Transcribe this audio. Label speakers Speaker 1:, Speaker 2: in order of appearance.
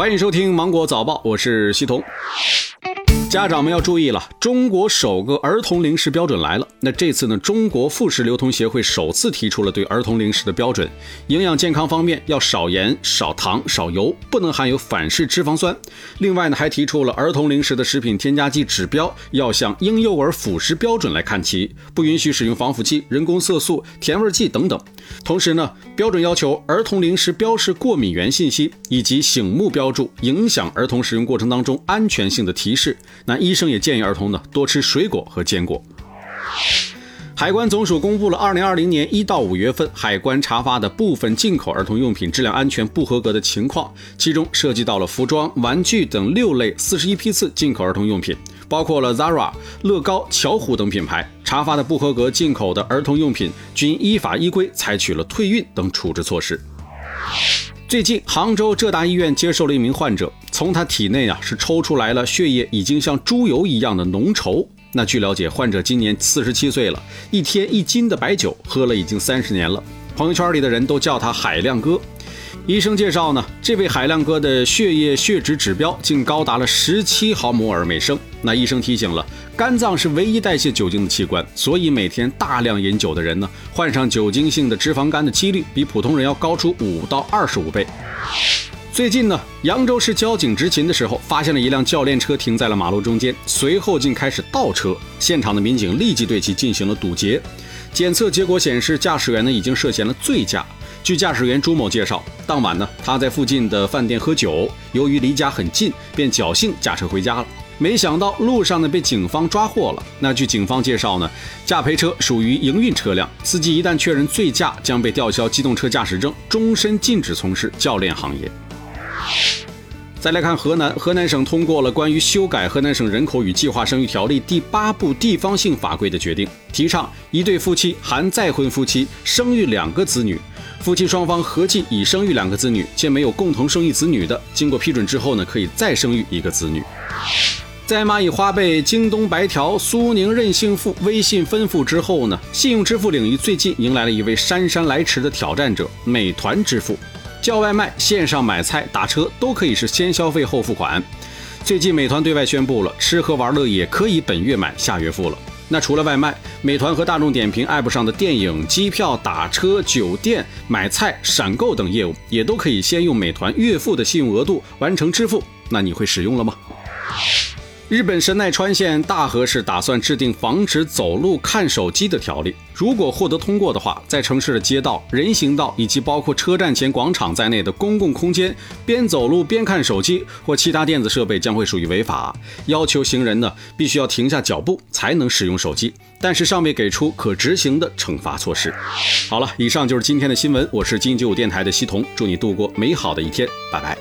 Speaker 1: 欢迎收听《芒果早报》，我是西彤。家长们要注意了，中国首个儿童零食标准来了。那这次呢，中国副食流通协会首次提出了对儿童零食的标准。营养健康方面要少盐、少糖、少油，不能含有反式脂肪酸。另外呢，还提出了儿童零食的食品添加剂指标要向婴幼儿辅食标准来看齐，不允许使用防腐剂、人工色素、甜味剂等等。同时呢，标准要求儿童零食标示过敏原信息，以及醒目标注影响儿童使用过程当中安全性的提示。那医生也建议儿童呢多吃水果和坚果。海关总署公布了二零二零年一到五月份海关查发的部分进口儿童用品质量安全不合格的情况，其中涉及到了服装、玩具等六类四十一批次进口儿童用品，包括了 Zara、乐高、巧虎等品牌查发的不合格进口的儿童用品，均依法依规采取了退运等处置措施。最近，杭州浙大医院接受了一名患者，从他体内啊是抽出来了血液已经像猪油一样的浓稠。那据了解，患者今年四十七岁了，一天一斤的白酒喝了已经三十年了。朋友圈里的人都叫他海亮哥。医生介绍呢，这位海亮哥的血液血脂指标竟高达了十七毫摩尔每升。那医生提醒了，肝脏是唯一代谢酒精的器官，所以每天大量饮酒的人呢，患上酒精性的脂肪肝的几率比普通人要高出五到二十五倍。最近呢，扬州市交警执勤的时候，发现了一辆教练车停在了马路中间，随后竟开始倒车，现场的民警立即对其进行了堵截。检测结果显示，驾驶员呢已经涉嫌了醉驾。据驾驶员朱某介绍，当晚呢他在附近的饭店喝酒，由于离家很近，便侥幸驾车回家了。没想到路上呢被警方抓获了。那据警方介绍呢，驾培车属于营运车辆，司机一旦确认醉驾，将被吊销机动车驾驶证，终身禁止从事教练行业。再来看河南，河南省通过了关于修改《河南省人口与计划生育条例》第八部地方性法规的决定，提倡一对夫妻含再婚夫妻生育两个子女，夫妻双方合计已生育两个子女且没有共同生育子女的，经过批准之后呢，可以再生育一个子女。在蚂蚁花呗、京东白条、苏宁任性付微信分付之后呢，信用支付领域最近迎来了一位姗姗来迟的挑战者——美团支付。叫外卖、线上买菜、打车都可以是先消费后付款。最近，美团对外宣布了，吃喝玩乐也可以本月买下月付了。那除了外卖，美团和大众点评 App 上的电影、机票、打车、酒店、买菜、闪购等业务，也都可以先用美团月付的信用额度完成支付。那你会使用了吗？日本神奈川县大和市打算制定防止走路看手机的条例。如果获得通过的话，在城市的街道、人行道以及包括车站前广场在内的公共空间，边走路边看手机或其他电子设备将会属于违法。要求行人呢必须要停下脚步才能使用手机，但是尚未给出可执行的惩罚措施。好了，以上就是今天的新闻，我是金九五电台的西彤，祝你度过美好的一天，拜拜。